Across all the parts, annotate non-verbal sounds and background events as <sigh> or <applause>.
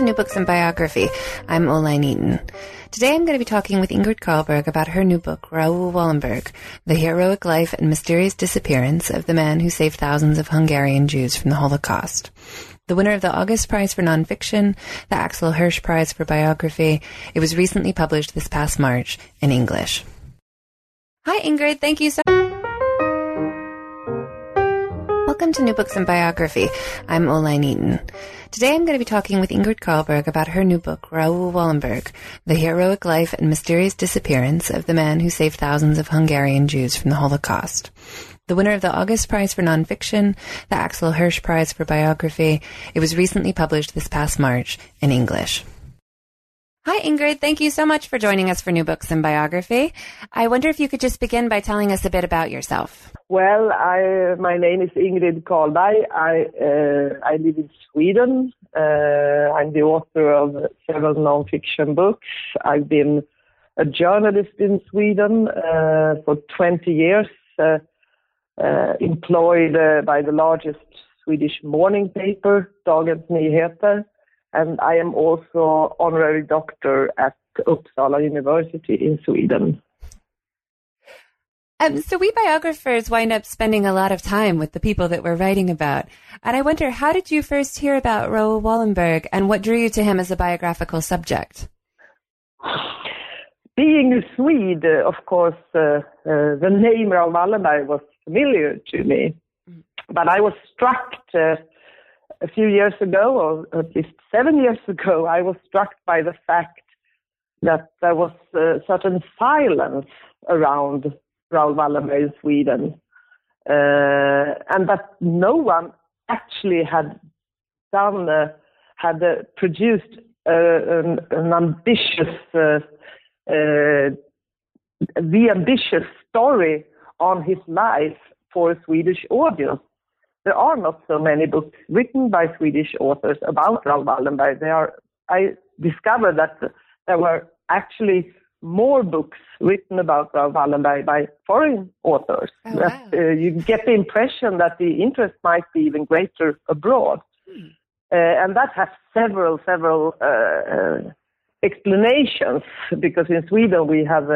To New Books and Biography. I'm Oline Eaton. Today I'm going to be talking with Ingrid Carlberg about her new book, Raoul Wallenberg, The Heroic Life and Mysterious Disappearance of the Man Who Saved Thousands of Hungarian Jews from the Holocaust. The winner of the August Prize for Nonfiction, the Axel Hirsch Prize for Biography, it was recently published this past March in English. Hi Ingrid, thank you so Welcome to New Books and Biography. I'm Oline Eaton. Today I'm going to be talking with Ingrid Carlberg about her new book, Raoul Wallenberg, The Heroic Life and Mysterious Disappearance of the Man Who Saved Thousands of Hungarian Jews from the Holocaust. The winner of the August Prize for Nonfiction, the Axel Hirsch Prize for Biography, it was recently published this past March in English. Hi, Ingrid. Thank you so much for joining us for New Books and Biography. I wonder if you could just begin by telling us a bit about yourself. Well, I, my name is Ingrid Carlberg. I, uh, I live in Sweden. Uh, I'm the author of several nonfiction books. I've been a journalist in Sweden uh, for 20 years, uh, uh, employed uh, by the largest Swedish morning paper, Dagens Nyheter and I am also honorary doctor at Uppsala University in Sweden. Um, so we biographers wind up spending a lot of time with the people that we're writing about. And I wonder, how did you first hear about Raoul Wallenberg and what drew you to him as a biographical subject? <sighs> Being a Swede, of course, uh, uh, the name Raoul Wallenberg was familiar to me. Mm. But I was struck uh, a few years ago, or at least seven years ago, I was struck by the fact that there was uh, certain silence around Raoul Wallenberg in Sweden, uh, and that no one actually had done, uh, had uh, produced uh, an, an, ambitious, uh, the ambitious story on his life for a Swedish audience there are not so many books written by Swedish authors about Raoul Wallenberg. There are, I discovered that there were actually more books written about Raoul Wallenberg by foreign authors. Oh, wow. uh, you get the impression that the interest might be even greater abroad. Hmm. Uh, and that has several, several uh, uh explanations because in Sweden we have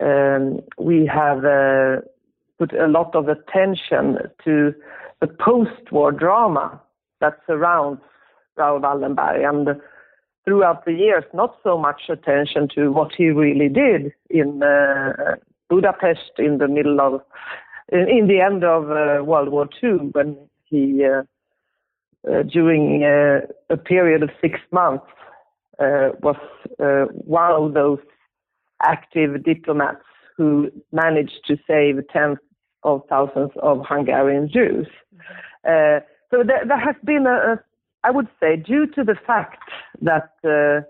um, we have uh, put a lot of attention to the post-war drama that surrounds Raoul Wallenberg. And throughout the years not so much attention to what he really did in uh, Budapest in the middle of in, in the end of uh, World War II when he uh, uh during uh, a period of six months uh, was one of those active diplomats who managed to save tens of thousands of Hungarian Jews. Uh, so there, there, has been a, a, I would say, due to the fact that uh,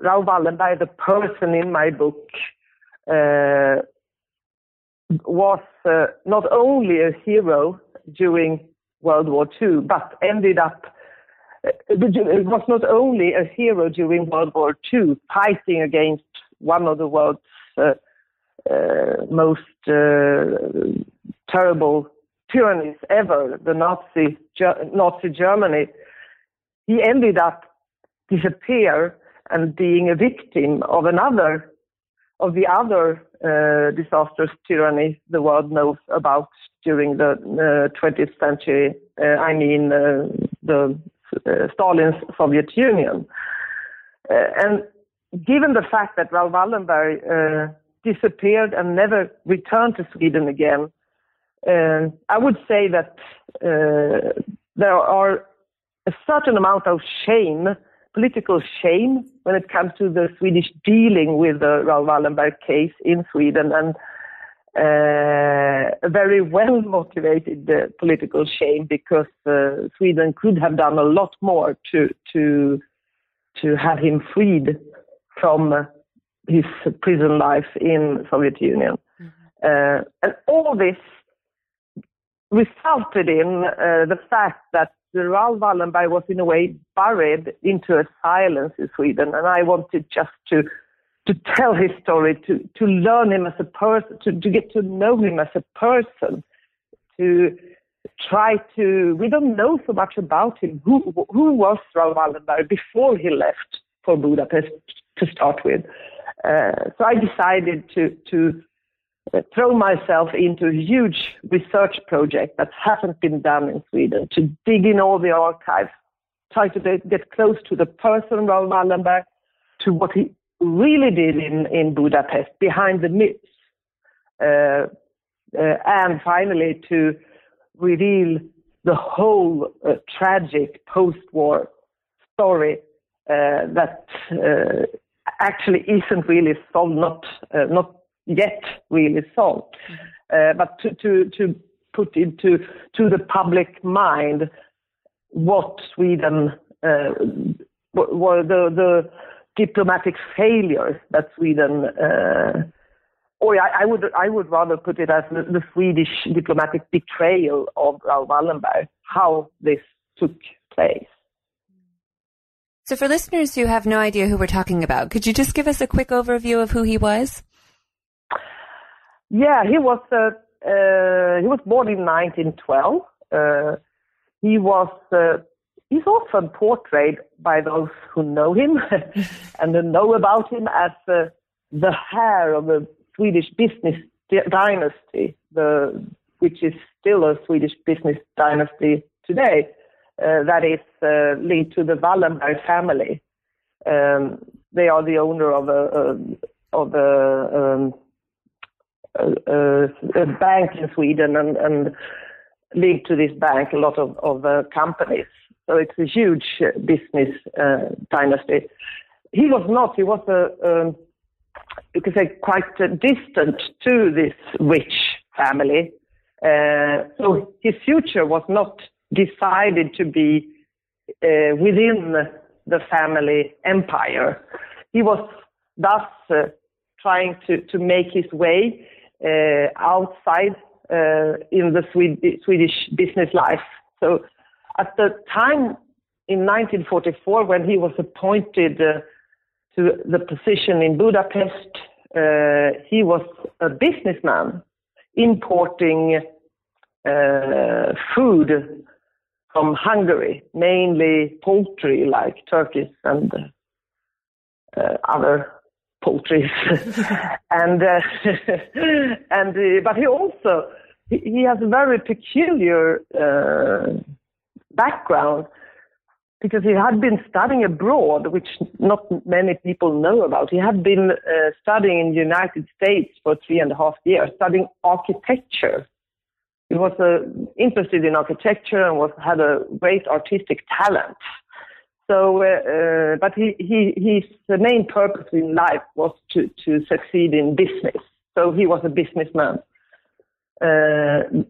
Raoul Wallenberg, the person in my book, uh, was uh, not only a hero during World War II, but ended up uh, it was not only a hero during World War II, fighting against one of the world's uh, most uh, terrible tyrannies ever, the Nazi Nazi Germany. He ended up disappear and being a victim of another of the other uh, disastrous tyranny the world knows about during the 20th uh, century. Uh, I mean, uh, the Stalin's Soviet Union. and given the fact that Raoul Wallenberg disappeared and never returned to Sweden again, uh, I would say that uh, there are a certain amount of shame, political shame, when it comes to the Swedish dealing with the Raoul Wallenberg case in Sweden, and uh, a very well motivated uh, political shame because uh, Sweden could have done a lot more to to to have him freed from his prison life in Soviet Union. Mm-hmm. and all this resulted in uh, the fact that Raoul Wallenberg was in a way buried into a silence in Sweden, and I wanted just to to tell his story, to to learn him as a person, to, to get to know him as a person, to try to. We don't know so much about him. Who who was Raoul Wallenberg before he left for Budapest to start with? Uh, so I decided to to uh, throw myself into a huge research project that hasn't been done in Sweden to dig in all the archives, try to get close to the person Raoul Wallenberg, to what he really did in, in Budapest, behind the myths, uh, uh, and finally to reveal the whole uh, tragic post-war story uh, that actually isn't really solved, not not yet really solved. Mm-hmm. but to, to, to put into to the public mind what Sweden uh, were the, the diplomatic failures that Sweden, uh, or I, I, would I would rather put it as the, the Swedish diplomatic betrayal of Raoul Wallenberg, how this took place. So, for listeners who have no idea who we're talking about, could you just give us a quick overview of who he was? Yeah, he was uh, uh, he was born in 1912. Uh, he was uh, he's often portrayed by those who know him <laughs> and know about him as uh, the heir of a Swedish business dynasty, the which is still a Swedish business dynasty today. Uh, that is linked to the Wallenberg family. Um, they are the owner of a, of a um, a, a bank in Sweden and, and linked to this bank a lot of, of uh, companies. So it's a huge uh, business uh, dynasty. He was not, he was a, um, you could say, quite uh, distant to this rich family. Uh, so his future was not decided to be uh, within the family empire. He was thus trying to, to make his way uh, outside uh, in the Swedish business life. So at the time in 1944, when he was appointed uh, to the position in Budapest, uh, he was a businessman importing uh, food from Hungary, mainly poultry like turkeys and uh, other poultry, <laughs> and uh, <laughs> and uh, but he also he, he, has a very peculiar uh, background because he had been studying abroad, which not many people know about. He had been uh, studying in the United States for three and a half years, studying architecture. He was uh, interested in architecture and was had a great artistic talent. So, uh, uh, but he, he, his main purpose in life was to, to succeed in business. So he was a businessman. Uh,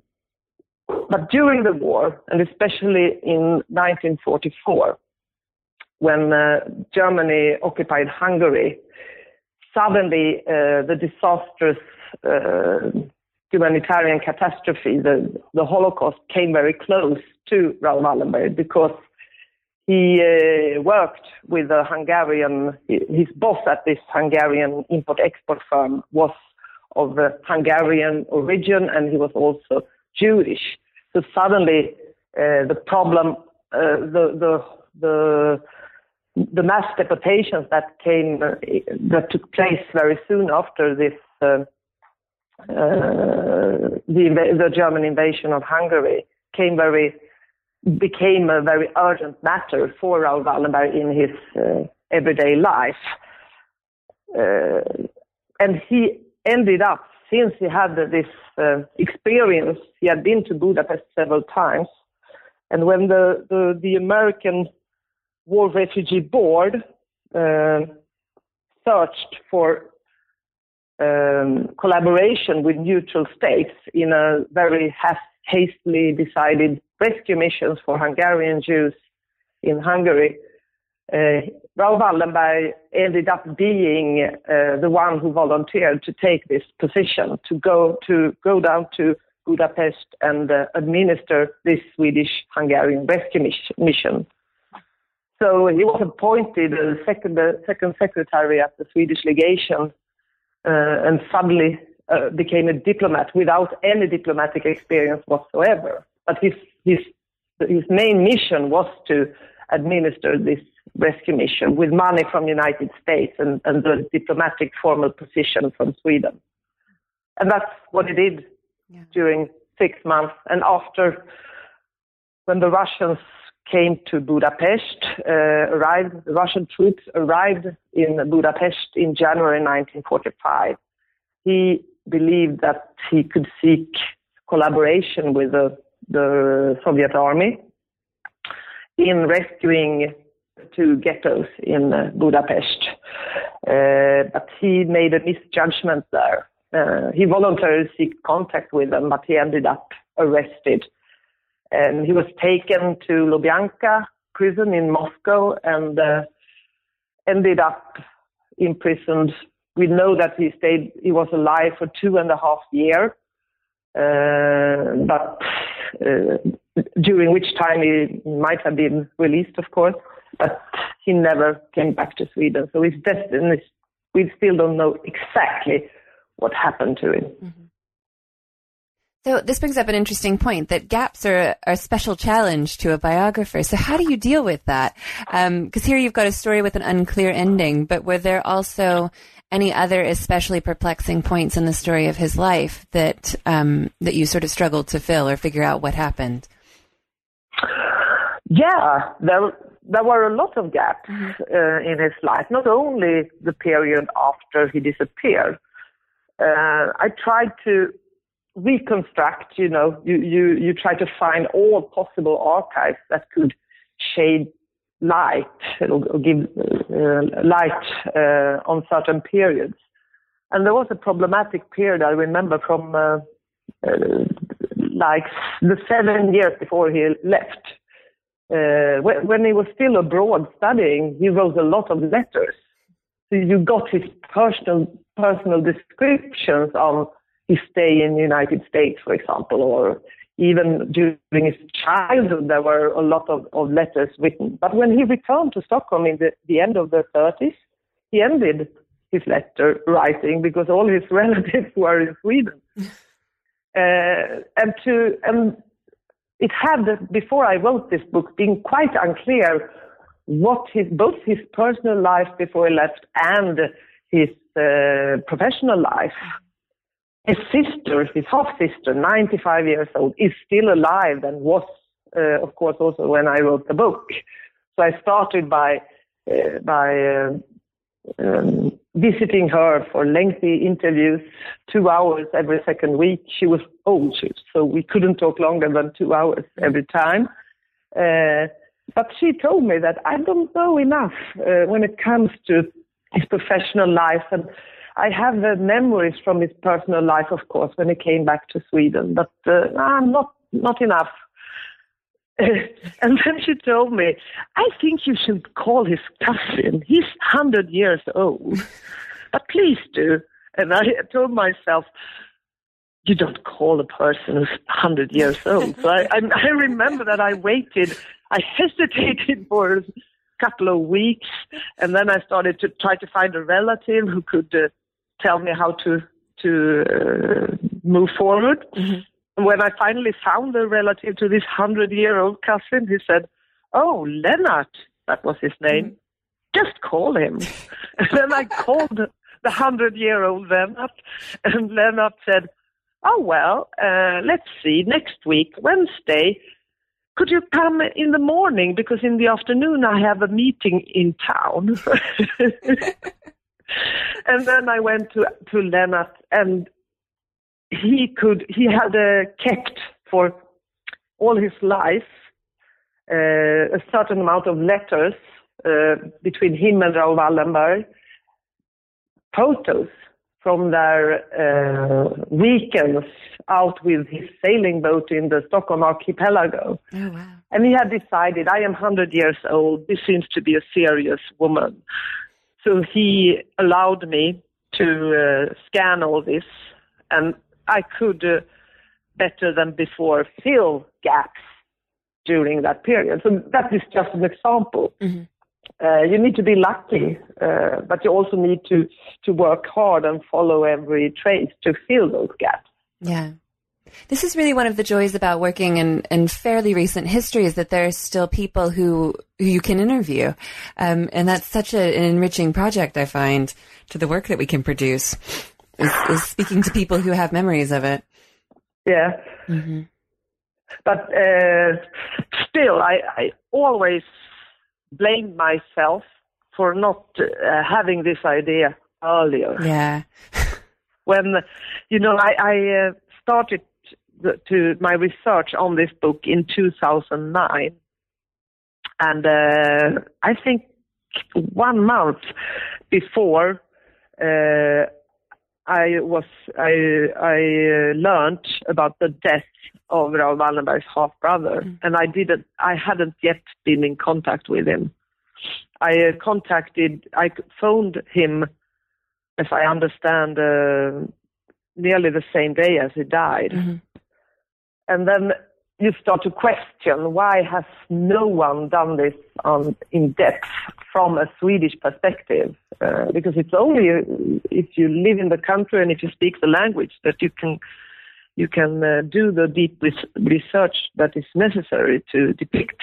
but during the war, and especially in 1944, when uh, Germany occupied Hungary, suddenly uh, the disastrous uh, humanitarian catastrophe, the, the Holocaust, came very close to Raoul Wallenberg because he uh, worked with a Hungarian, his boss at this Hungarian import-export firm was of Hungarian origin and he was also Jewish. So suddenly uh, the problem, uh, the, the, the, the mass deportations that came, uh, that took place very soon after this, uh, the, the German invasion of Hungary came very became a very urgent matter for Raoul Wallenberg in his uh, everyday life. Uh, and he ended up, since he had this uh, experience, he had been to Budapest several times. And when the, the, the American War Refugee Board uh, searched for um, collaboration with neutral states in a very hastily decided rescue missions for Hungarian Jews in Hungary, uh, Raoul Wallenberg ended up being uh, the one who volunteered to take this position, to go to go down to Budapest and uh, administer this Swedish-Hungarian rescue mission. So he was appointed uh, second, second secretary at the Swedish legation and suddenly uh, became a diplomat without any diplomatic experience whatsoever. But his, his, his main mission was to administer this rescue mission with money from the United States and, and the diplomatic formal position from Sweden. And that's what he did yeah. during six months. And after, when the Russians came to Budapest, uh, arrived, Russian troops arrived in Budapest in January 1945. He believed that he could seek collaboration with the, the Soviet army in rescuing two ghettos in uh, Budapest. Uh, but he made a misjudgment there. Uh, he voluntarily seek contact with them, but he ended up arrested. And he was taken to Lubyanka prison in Moscow and uh, ended up imprisoned. We know that he stayed, he was alive for two and a half years, uh, but uh, during which time he might have been released, of course but he never came back to Sweden. So his destiny, we still don't know exactly what happened to him. Mm-hmm. So this brings up an interesting point that gaps are, are, a special challenge to a biographer. So how do you deal with that? Because um, here you've got a story with an unclear ending, but were there also any other especially perplexing points in the story of his life that um, that you sort of struggled to fill or figure out what happened? Yeah, there there were a lot of gaps mm-hmm. uh, in his life, not only the period after he disappeared. Uh, I tried to reconstruct, you know, you, you, you try to find all possible archives that could shade light or give uh, light uh, on certain periods. And there was a problematic period I remember from uh, uh, like the seven years before he left uh, when he was still abroad studying, he wrote a lot of letters. So you got his personal personal descriptions of his stay in the United States, for example, or even during his childhood, there were a lot of, of letters written. But when he returned to Stockholm in the, the end of the 30s, he ended his letter writing because all his <laughs> relatives were in Sweden. <laughs> Uh, and to and it had, before I wrote this book, been quite unclear what his, both his personal life before he left and his uh, professional life. His sister, his half sister, 95 years old, is still alive and was, uh, of course, also when I wrote the book. So I started by, uh, by uh, um, visiting her for lengthy interviews, two hours every second week. She was old, so we couldn't talk longer than two hours every time. Uh, but she told me that I don't know enough uh, when it comes to his professional life. And I have uh, memories from his personal life, of course, when he came back to Sweden, but uh, not, not enough. <laughs> and then she told me, I think you should call his cousin. He's 100 years old. but please do. And I told myself, you don't call a person who's 100 years old. So I, I, I remember that I waited, I hesitated for a couple of weeks, and then I started to try to find a relative who could uh, tell me how to to uh, move forward. Mm-hmm. When I finally found a relative to this 100 year old cousin, he said, Oh, Lennart, that was his name. Mm-hmm. Just call him. <laughs> and then I called the 100 year old Lennart, and Lennart said, Oh, well, uh, let's see, next week, Wednesday, could you come in the morning? Because in the afternoon I have a meeting in town. <laughs> <laughs> and then I went to, to Lennart and he could, he had uh, kept for all his life uh, a certain amount of letters uh, between him and Raoul Wallenberg, photos from their uh, weekends out with his sailing boat in the Stockholm archipelago. Oh, wow. And he had decided, I am 100 years old, this seems to be a serious woman. So he allowed me to uh, scan all this, and I could, uh, better than before, fill gaps during that period. So that is just an example. Mm-hmm. Uh, you need to be lucky, uh, but you also need to, to work hard and follow every trace to fill those gaps. Yeah. This is really one of the joys about working in, in fairly recent history is that there are still people who, who you can interview. Um, and that's such a, an enriching project, I find, to the work that we can produce, is, is speaking to people who have memories of it. Yeah. Mm-hmm. But uh, still, I, I always blame myself for not uh, having this idea earlier. Yeah. when, you know, I, I uh, started to my research on this book in 2009. And uh, I think one month before uh, I was I I uh, learned about the death of Raoul Wallenberg's half brother, mm. and I didn't I hadn't yet been in contact with him. I uh, contacted I phoned him, as I understand, uh, nearly the same day as he died. Mm-hmm. And then you start to question why has no one done this on, in depth from a Swedish perspective? Uh, because it's only if you live in the country and if you speak the language that you can you can uh, do the deep research that is necessary to depict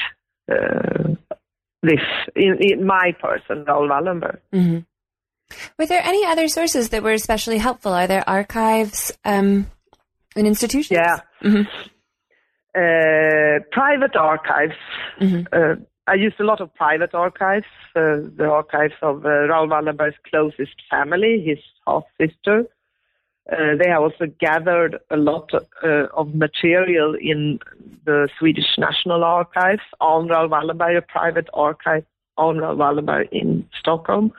uh, this in, in, my person, Raoul Wallenberg. Mm-hmm. Were there any other sources that were especially helpful? Are there archives um, in institutions? Yeah. Mm-hmm. Uh, private archives. Mm-hmm. Uh, I used a lot of private archives, uh, the archives of uh, Raoul Wallenberg's closest family, his half sister. Uh, they have also gathered a lot uh, of material in the Swedish National Archives on Raoul Wallenberg, a private archive on Raoul Wallenberg in Stockholm.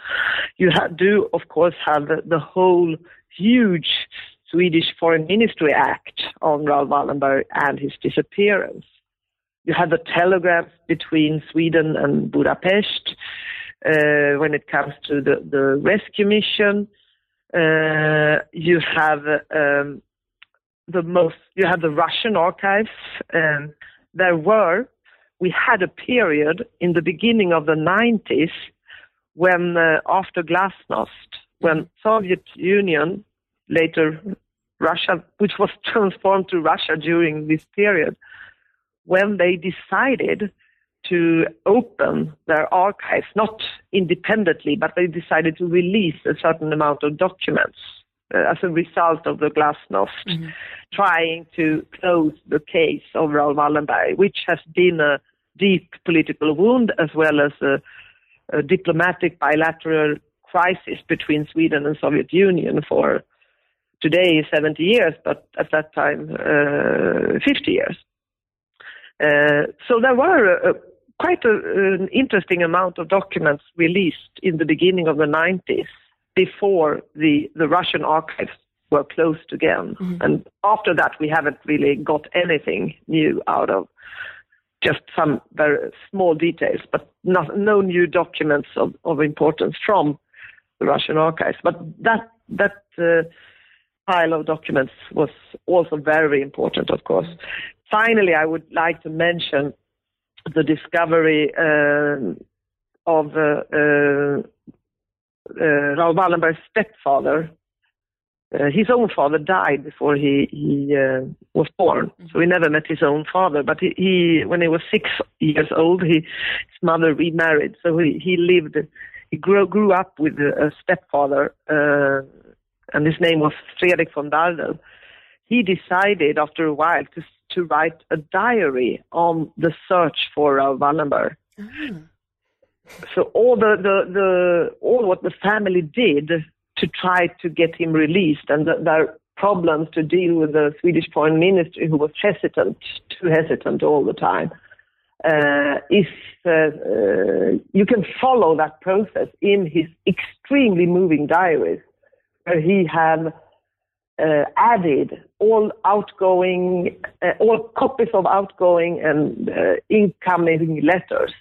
You do, of course, have the, the whole huge Swedish Foreign Ministry Act on Raoul Wallenberg and his disappearance. You had the telegrams between Sweden and Budapest uh, when it comes to the, the rescue mission. Uh, you have um, the most, you have the Russian archives. Um, there were, we had a period in the beginning of the 90s when, uh, after Glasnost, when Soviet Union later Russia, which was transformed to Russia during this period, when they decided to open their archives, not independently, but they decided to release a certain amount of documents uh, as a result of the Glasnost, mm-hmm. trying to close the case of Raoul Wallenberg, which has been a deep political wound as well as a, a diplomatic bilateral crisis between Sweden and Soviet Union for today 70 years, but at that time uh, 50 years. Uh, so there were a, a, quite a, an interesting amount of documents released in the beginning of the 90s before the, the Russian archives were closed again. Mm-hmm. And after that, we haven't really got anything new out of just some very small details, but not, no new documents of, of importance from the Russian archives. But that that uh, pile of documents was also very important, of course. Finally, I would like to mention the discovery uh, of uh, uh, uh Raoul Wallenberg's stepfather. Uh, his own father died before he, he uh, was born, so he never met his own father. But he, he when he was six years old, he, his mother remarried, so he, he lived. He grew grew up with a stepfather, and his name was Fredrik von Dardel. He decided after a while to to write a diary on the search for Raoul Wallenberg. Mm. So all the, the, the all what the family did to try to get him released and the, their problems to deal with the Swedish foreign ministry who was hesitant, too hesitant all the time. Uh, is uh, uh, you can follow that process in his extremely moving diaries, where he have uh, added all outgoing, uh, all copies of outgoing and uh, incoming letters.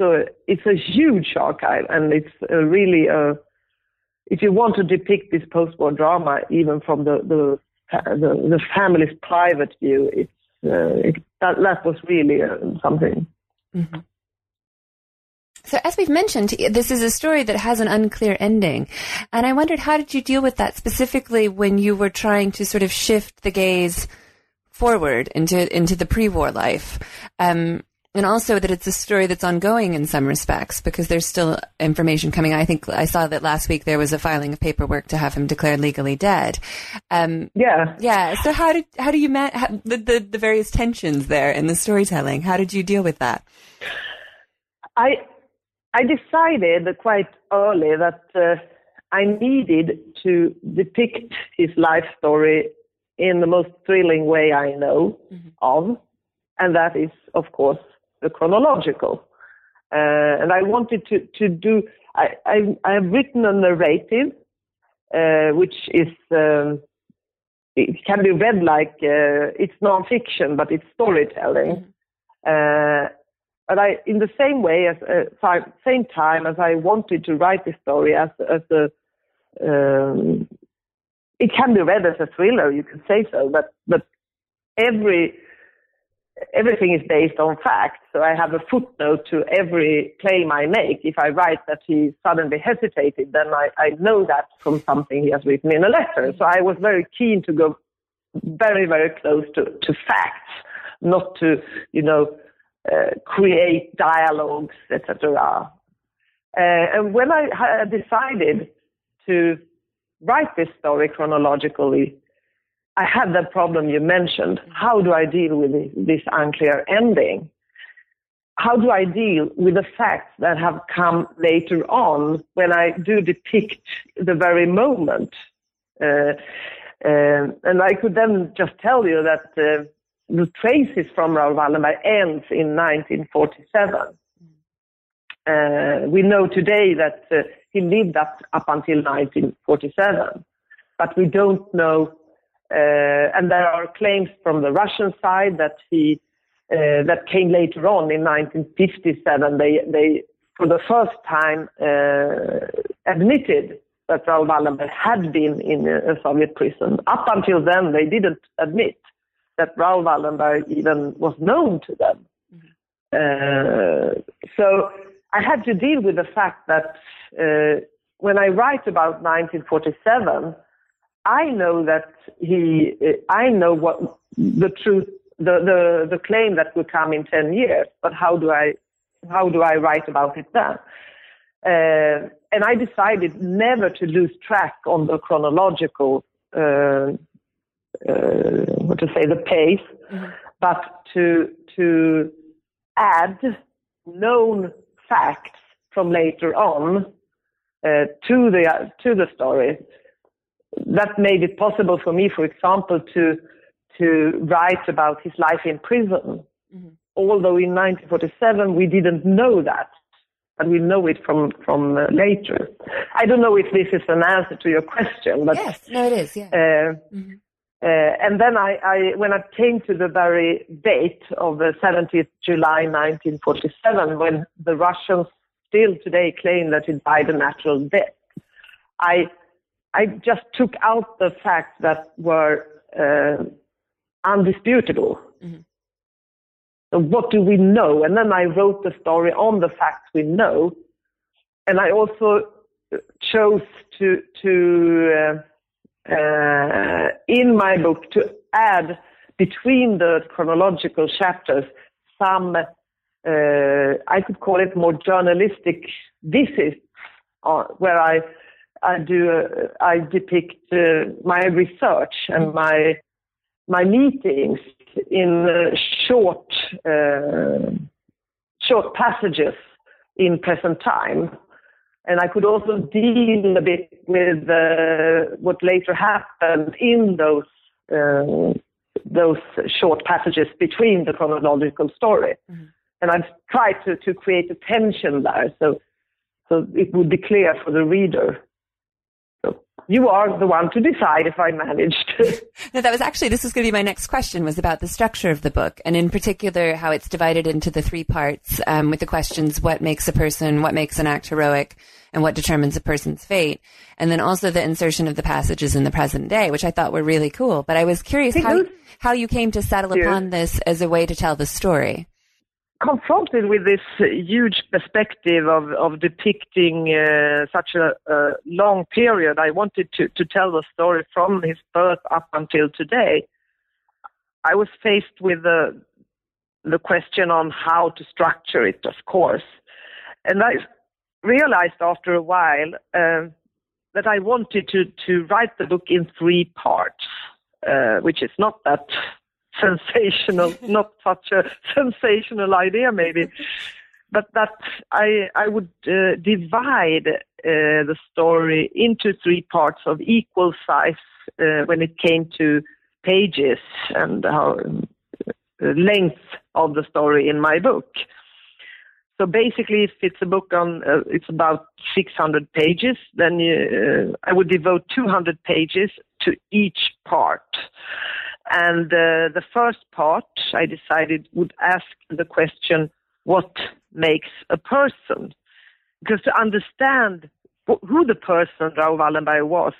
So it's a huge archive, and it's really a. If you want to depict this post-war drama, even from the the the, the family's private view, it's uh, it, that that was really uh, something. Mm-hmm. So, as we've mentioned, this is a story that has an unclear ending. And I wondered, how did you deal with that specifically when you were trying to sort of shift the gaze forward into, into the pre-war life? Um, and also that it's a story that's ongoing in some respects because there's still information coming. I think I saw that last week there was a filing of paperwork to have him declared legally dead. Um, yeah, yeah. So how did how do you manage the, the the various tensions there in the storytelling? How did you deal with that? I I decided quite early that uh, I needed to depict his life story in the most thrilling way I know mm-hmm. of, and that is, of course, the chronological. Uh, and I wanted to, to do, I, I, I have written a narrative, uh, which is, um, it can be read like uh, it's nonfiction, but it's storytelling. Mm-hmm. But I, in the same way as uh, same time as I wanted to write this story as as a, um, it can be read as a thriller, you could say so, but but every everything is based on facts. So I have a footnote to every claim I make. If I write that he suddenly hesitated, then I, I know that from something he has written in a letter. So I was very keen to go very, very close to, to facts, not to, you know, uh, create dialogues, etc. Uh, and when I decided to write this story chronologically, I had that problem you mentioned. How do I deal with this unclear ending? How do I deal with the facts that have come later on when I do depict the very moment? Uh, uh, and I could then just tell you that uh, traces from Raoul Wallenberg ends in 1947. Uh, we know today that uh, he lived up, up until 1947, but we don't know. Uh, and there are claims from the Russian side that he uh, that came later on in 1957. They they for the first time uh, admitted that Raoul Wallenberg had been in a Soviet prison. Up until then, they didn't admit that Raoul Wallenberg even was known to them. Mm-hmm. Uh, so I had to deal with the fact that uh, when I write about 1947, I know that he, uh, I know what the truth, the, the, the claim that will come in 10 years, but how do I, how do I write about it then? Uh, and I decided never to lose track on the chronological uh, uh, what to say, the pace, mm-hmm. but to to add known facts from later on uh, to the uh, to the story. That made it possible for me, for example, to to write about his life in prison. Mm-hmm. Although in 1947 we didn't know that, but we know it from from uh, later. I don't know if this is an answer to your question, but yes, no, it is. Yeah. Uh, mm-hmm. Uh, and then I, I, when I came to the very date of the 17th July 1947, when the Russians still today claim that he died a natural death, I, I just took out the facts that were uh, undisputable. Mm-hmm. So what do we know? And then I wrote the story on the facts we know, and I also chose to to uh, uh, in my book to add between the chronological chapters some uh, I could call it more journalistic visits uh, where I I do uh, I depict uh, my research and my my meetings in uh, short uh, short passages in present time, and I could also deal a bit with uh, what later happened in those those short passages between the chronological story. Mm-hmm. And I've tried to, to create a tension there so so it would be clear for the reader you are the one to decide if I managed. <laughs> no, that was actually, this was going to be my next question was about the structure of the book and in particular how it's divided into the three parts um, with the questions, what makes a person, what makes an act heroic and what determines a person's fate. And then also the insertion of the passages in the present day, which I thought were really cool. But I was curious how, how you came to settle upon this as a way to tell the story confronted with this huge perspective of, of depicting uh, such a, a, long period, I wanted to, to tell the story from his birth up until today. I was faced with the, the question on how to structure it, of course. And I realized after a while uh, that I wanted to, to write the book in three parts, uh, which is not that <laughs> sensational, not such a sensational idea maybe, but that I I would uh, divide uh, the story into three parts of equal size uh, when it came to pages and how uh, length of the story in my book. So basically, if it's a book on, uh, it's about 600 pages, then uh, I would devote 200 pages to each part. And uh, the first part, I decided, would ask the question, what makes a person? Because to understand who the person Raoul Wallenberg was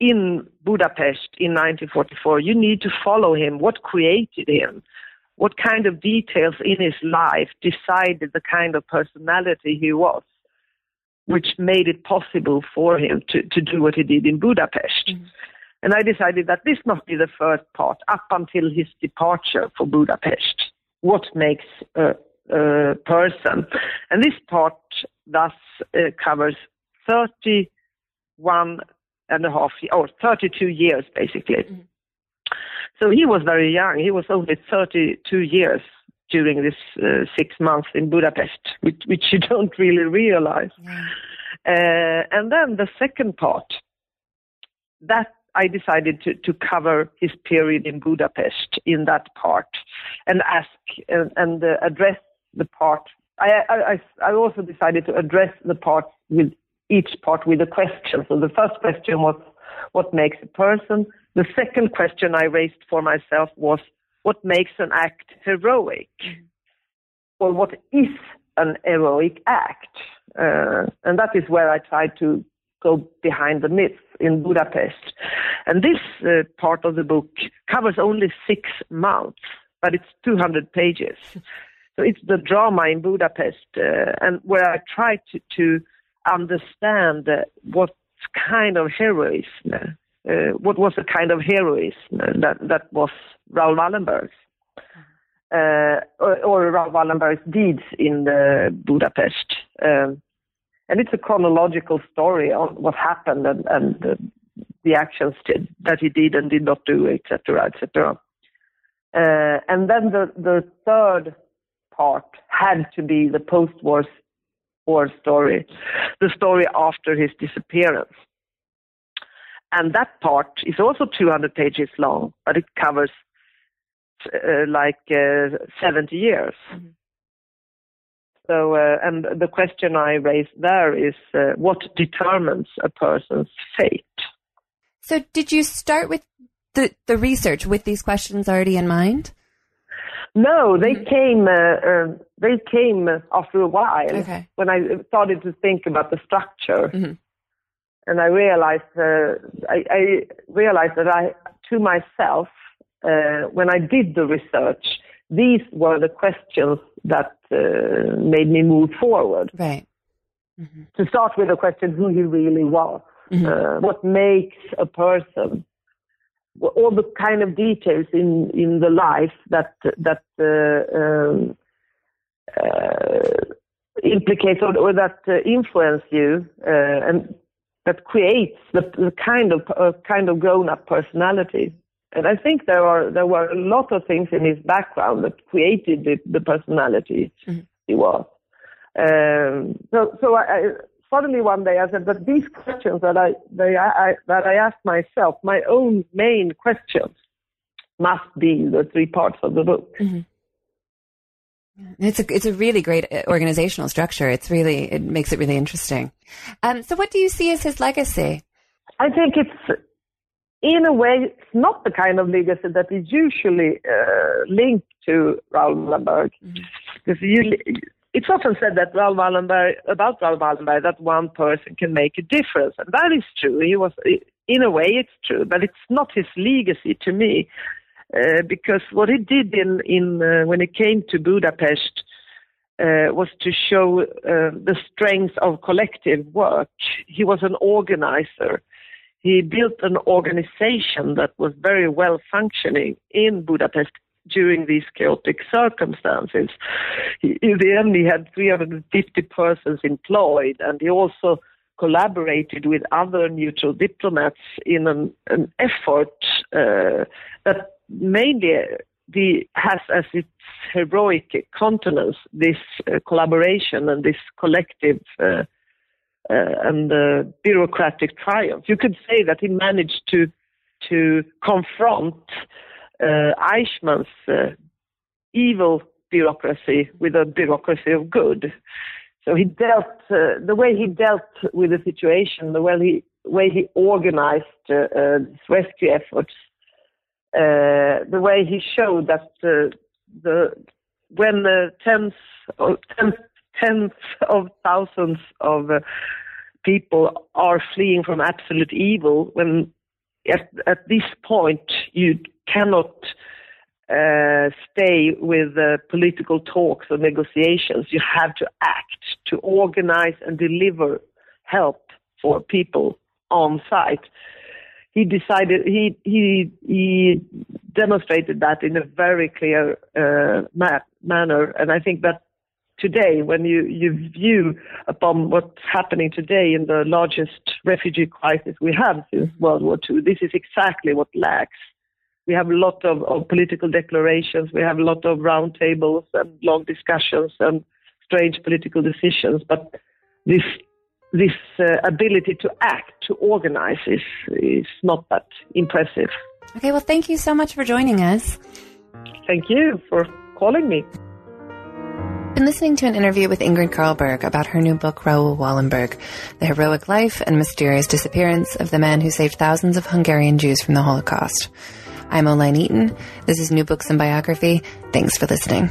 in Budapest in 1944, you need to follow him. What created him? What kind of details in his life decided the kind of personality he was, which made it possible for him to, to do what he did in Budapest? Mm-hmm. And I decided that this must be the first part up until his departure for Budapest. What makes a, a person? And this part thus uh, covers 31 and a half, or 32 years basically. Mm-hmm. So he was very young. He was only 32 years during this uh, six months in Budapest, which, which you <laughs> don't really realize. Yeah. Uh, and then the second part, that I decided to, to cover his period in Budapest in that part and ask and, and uh, address the part. I, I, I also decided to address the part with each part with a question. So the first question was, what makes a person? The second question I raised for myself was, what makes an act heroic? Or what is an heroic act? Uh, and that is where I tried to go behind the myths in Budapest. And this uh, part of the book covers only six months, but it's 200 pages. <laughs> So it's the drama in Budapest, uh, and where I try to, to understand uh, what kind of heroism, uh, what was the kind of heroism that, that was Raoul Wallenberg's. Uh, or, or Raoul Wallenberg's deeds in Budapest. Um, and it's a chronological story on what happened and, and uh, the actions that he did and did not do, etc., etc. Uh, and then the, the third part had to be the post-war war story, the story after his disappearance. And that part is also 200 pages long, but it covers uh, like uh, 70 years. Mm-hmm. So, uh, and the question I raised there is uh, what determines a person's fate? So, did you start with the, the research with these questions already in mind? No, they mm-hmm. came. Uh, uh they came after a while okay. when I started to think about the structure. Mm-hmm. and I realized uh, I, I, realized that I to myself uh, when I did the research, these were the questions that uh, made me move forward. Right. Mm-hmm. To start with the question who he really was, mm-hmm. Uh, what makes a person, all the kind of details in in the life that that uh, um, uh, implicates or, or that uh, influence you uh, and that creates the, the kind of uh, kind of grown up personality. And I think there are there were a lot of things in his background that created the, the personality mm-hmm. he was. Um, so so I, I, suddenly one day I said, but these questions that I, they, I, that I asked myself, my own main questions, must be the three parts of the book. Mm-hmm. It's a it's a really great uh, organizational structure. It's really it makes it really interesting. Um, so, what do you see as his legacy? I think it's in a way it's not the kind of legacy that is usually uh, linked to Raoul Wallenberg, mm-hmm. because it's often said that Raoul Wallenberg about Raoul Wallenberg that one person can make a difference, and that is true. He was in a way it's true, but it's not his legacy to me. Uh, because what he did in, in uh, when he came to Budapest uh, was to show uh, the strength of collective work. He was an organizer. He built an organization that was very well functioning in Budapest during these chaotic circumstances. He, in the end, he had 350 persons employed, and he also collaborated with other neutral diplomats in an, an effort uh, that mainly the, has as its heroic continence this uh, collaboration and this collective uh, uh, and uh, bureaucratic triumph. You could say that he managed to to confront uh, Eichmann's uh, evil bureaucracy with a bureaucracy of good. So he dealt the way he dealt with the situation, the way he way he organized rescue efforts uh, the way he showed that uh, the when the tens tens, tens of thousands of uh, people are fleeing from absolute evil, when at, at this point you cannot uh, stay with uh, political talks or negotiations. You have to act, to organize and deliver help for people on site he decided he he he demonstrated that in a very clear uh, ma- manner, and I think that today, when you you view upon what's happening today in the largest refugee crisis we have since World War II, this is exactly what lacks. We have a lot of, of political declarations, we have a lot of roundtables and long discussions and strange political decisions, but this this uh, ability to act, to organize, is, is not that impressive. Okay, well, thank you so much for joining us. Thank you for calling me. Been listening to an interview with Ingrid Carlberg about her new book, Raoul Wallenberg, The Heroic Life and Mysterious Disappearance of the Man Who Saved Thousands of Hungarian Jews from the Holocaust. I'm Oline Eaton. This is New Books and Biography. Thanks for listening.